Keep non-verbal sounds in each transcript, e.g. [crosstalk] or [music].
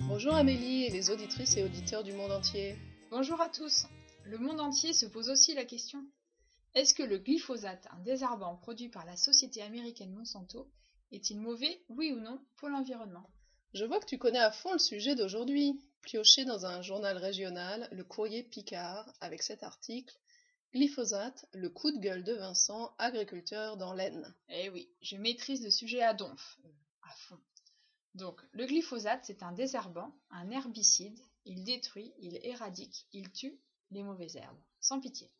Bonjour Amélie et les auditrices et auditeurs du monde entier. Bonjour à tous. Le monde entier se pose aussi la question est-ce que le glyphosate, un désherbant produit par la société américaine Monsanto, est-il mauvais, oui ou non, pour l'environnement? Je vois que tu connais à fond le sujet d'aujourd'hui. Pioché dans un journal régional, le courrier Picard, avec cet article Glyphosate, le coup de gueule de Vincent, agriculteur dans l'Aisne. Eh oui, je maîtrise le sujet à donf, euh, à fond. Donc, le glyphosate, c'est un désherbant, un herbicide. Il détruit, il éradique, il tue les mauvaises herbes, sans pitié.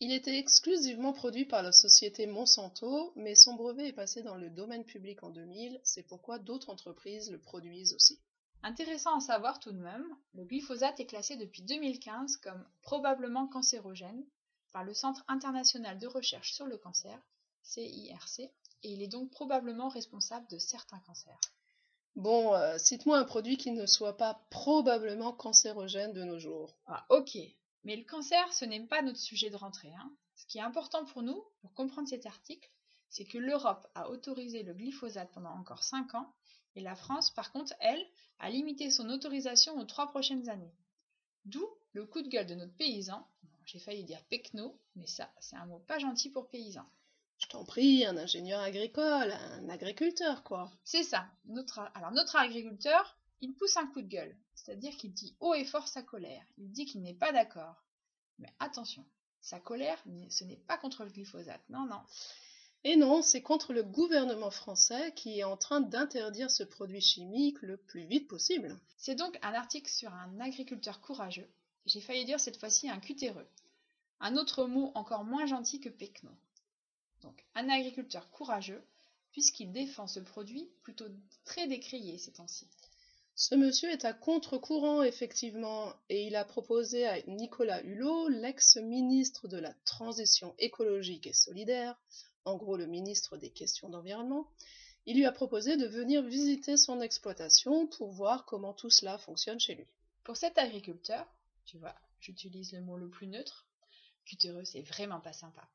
Il était exclusivement produit par la société Monsanto, mais son brevet est passé dans le domaine public en 2000, c'est pourquoi d'autres entreprises le produisent aussi. Intéressant à savoir tout de même, le glyphosate est classé depuis 2015 comme probablement cancérogène par le Centre international de recherche sur le cancer, CIRC, et il est donc probablement responsable de certains cancers. Bon, euh, cite-moi un produit qui ne soit pas probablement cancérogène de nos jours. Ah, ok, mais le cancer, ce n'est pas notre sujet de rentrée. Hein. Ce qui est important pour nous, pour comprendre cet article, c'est que l'Europe a autorisé le glyphosate pendant encore 5 ans, et la France, par contre, elle, a limité son autorisation aux 3 prochaines années. D'où le coup de gueule de notre paysan, j'ai failli dire pecno, mais ça, c'est un mot pas gentil pour paysan. Je t'en prie, un ingénieur agricole, un agriculteur, quoi. C'est ça. Notre, alors, notre agriculteur, il pousse un coup de gueule, c'est-à-dire qu'il dit haut et fort sa colère. Il dit qu'il n'est pas d'accord. Mais attention, sa colère, ce n'est pas contre le glyphosate, non, non. Et non, c'est contre le gouvernement français qui est en train d'interdire ce produit chimique le plus vite possible. C'est donc un article sur un agriculteur courageux. J'ai failli dire cette fois-ci un cutéreux. Un autre mot encore moins gentil que pecno. Donc, un agriculteur courageux, puisqu'il défend ce produit plutôt très décrié ces temps-ci. Ce monsieur est à contre-courant, effectivement, et il a proposé à Nicolas Hulot, l'ex-ministre de la Transition écologique et solidaire, en gros le ministre des questions d'environnement, il lui a proposé de venir visiter son exploitation pour voir comment tout cela fonctionne chez lui. Pour cet agriculteur, tu vois, j'utilise le mot le plus neutre, cutéreux c'est vraiment pas sympa.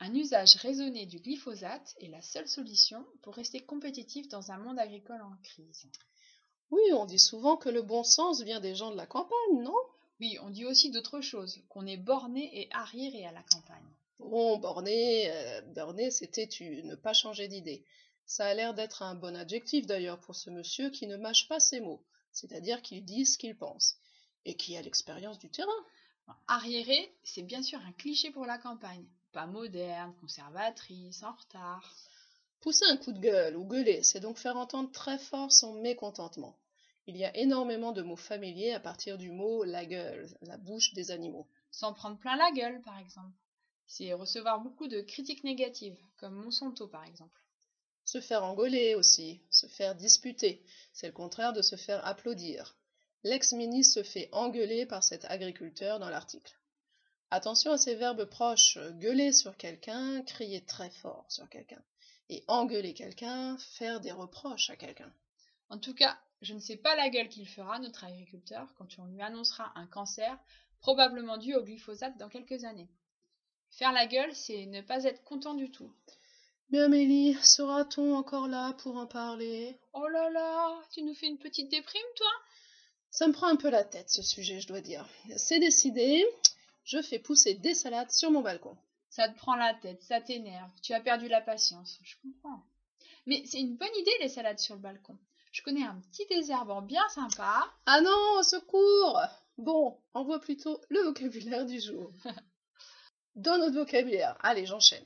Un usage raisonné du glyphosate est la seule solution pour rester compétitif dans un monde agricole en crise. Oui, on dit souvent que le bon sens vient des gens de la campagne, non? Oui, on dit aussi d'autres choses, qu'on est borné et arriéré à la campagne. Bon, borné, euh, borné, têtu, ne pas changer d'idée. Ça a l'air d'être un bon adjectif d'ailleurs pour ce monsieur qui ne mâche pas ses mots, c'est-à-dire qu'il dit ce qu'il pense, et qui a l'expérience du terrain. Arriéré, c'est bien sûr un cliché pour la campagne. Pas moderne, conservatrice, en retard. Pousser un coup de gueule ou gueuler, c'est donc faire entendre très fort son mécontentement. Il y a énormément de mots familiers à partir du mot la gueule, la bouche des animaux. S'en prendre plein la gueule, par exemple. C'est recevoir beaucoup de critiques négatives, comme Monsanto, par exemple. Se faire engueuler aussi, se faire disputer, c'est le contraire de se faire applaudir. L'ex-ministre se fait engueuler par cet agriculteur dans l'article. Attention à ces verbes proches, gueuler sur quelqu'un, crier très fort sur quelqu'un, et engueuler quelqu'un, faire des reproches à quelqu'un. En tout cas, je ne sais pas la gueule qu'il fera, notre agriculteur, quand on lui annoncera un cancer, probablement dû au glyphosate dans quelques années. Faire la gueule, c'est ne pas être content du tout. Mais Amélie, sera-t-on encore là pour en parler? Oh là là, tu nous fais une petite déprime, toi? Ça me prend un peu la tête, ce sujet, je dois dire. C'est décidé, je fais pousser des salades sur mon balcon. Ça te prend la tête, ça t'énerve, tu as perdu la patience, je comprends. Mais c'est une bonne idée, les salades sur le balcon je connais un petit désherbant bien sympa. Ah non, au secours Bon, on voit plutôt le vocabulaire du jour. [laughs] Dans notre vocabulaire, allez, j'enchaîne.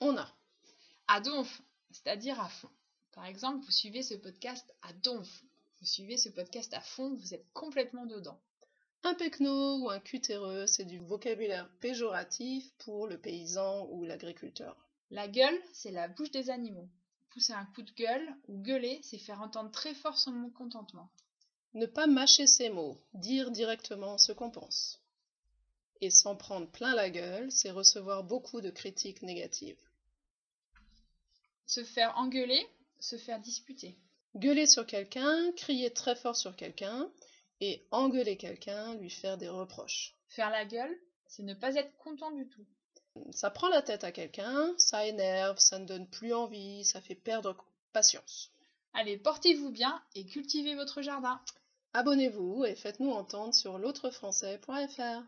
On a à donf, c'est-à-dire à fond. Par exemple, vous suivez ce podcast à donf. Vous suivez ce podcast à fond, vous êtes complètement dedans. Un pecno ou un cutéreux, c'est du vocabulaire péjoratif pour le paysan ou l'agriculteur. La gueule, c'est la bouche des animaux pousser un coup de gueule ou gueuler, c'est faire entendre très fort son mécontentement. Ne pas mâcher ses mots, dire directement ce qu'on pense. Et s'en prendre plein la gueule, c'est recevoir beaucoup de critiques négatives. Se faire engueuler, se faire disputer. Gueuler sur quelqu'un, crier très fort sur quelqu'un, et engueuler quelqu'un, lui faire des reproches. Faire la gueule, c'est ne pas être content du tout. Ça prend la tête à quelqu'un, ça énerve, ça ne donne plus envie, ça fait perdre patience. Allez, portez-vous bien et cultivez votre jardin. Abonnez-vous et faites-nous entendre sur l'autrefrançais.fr.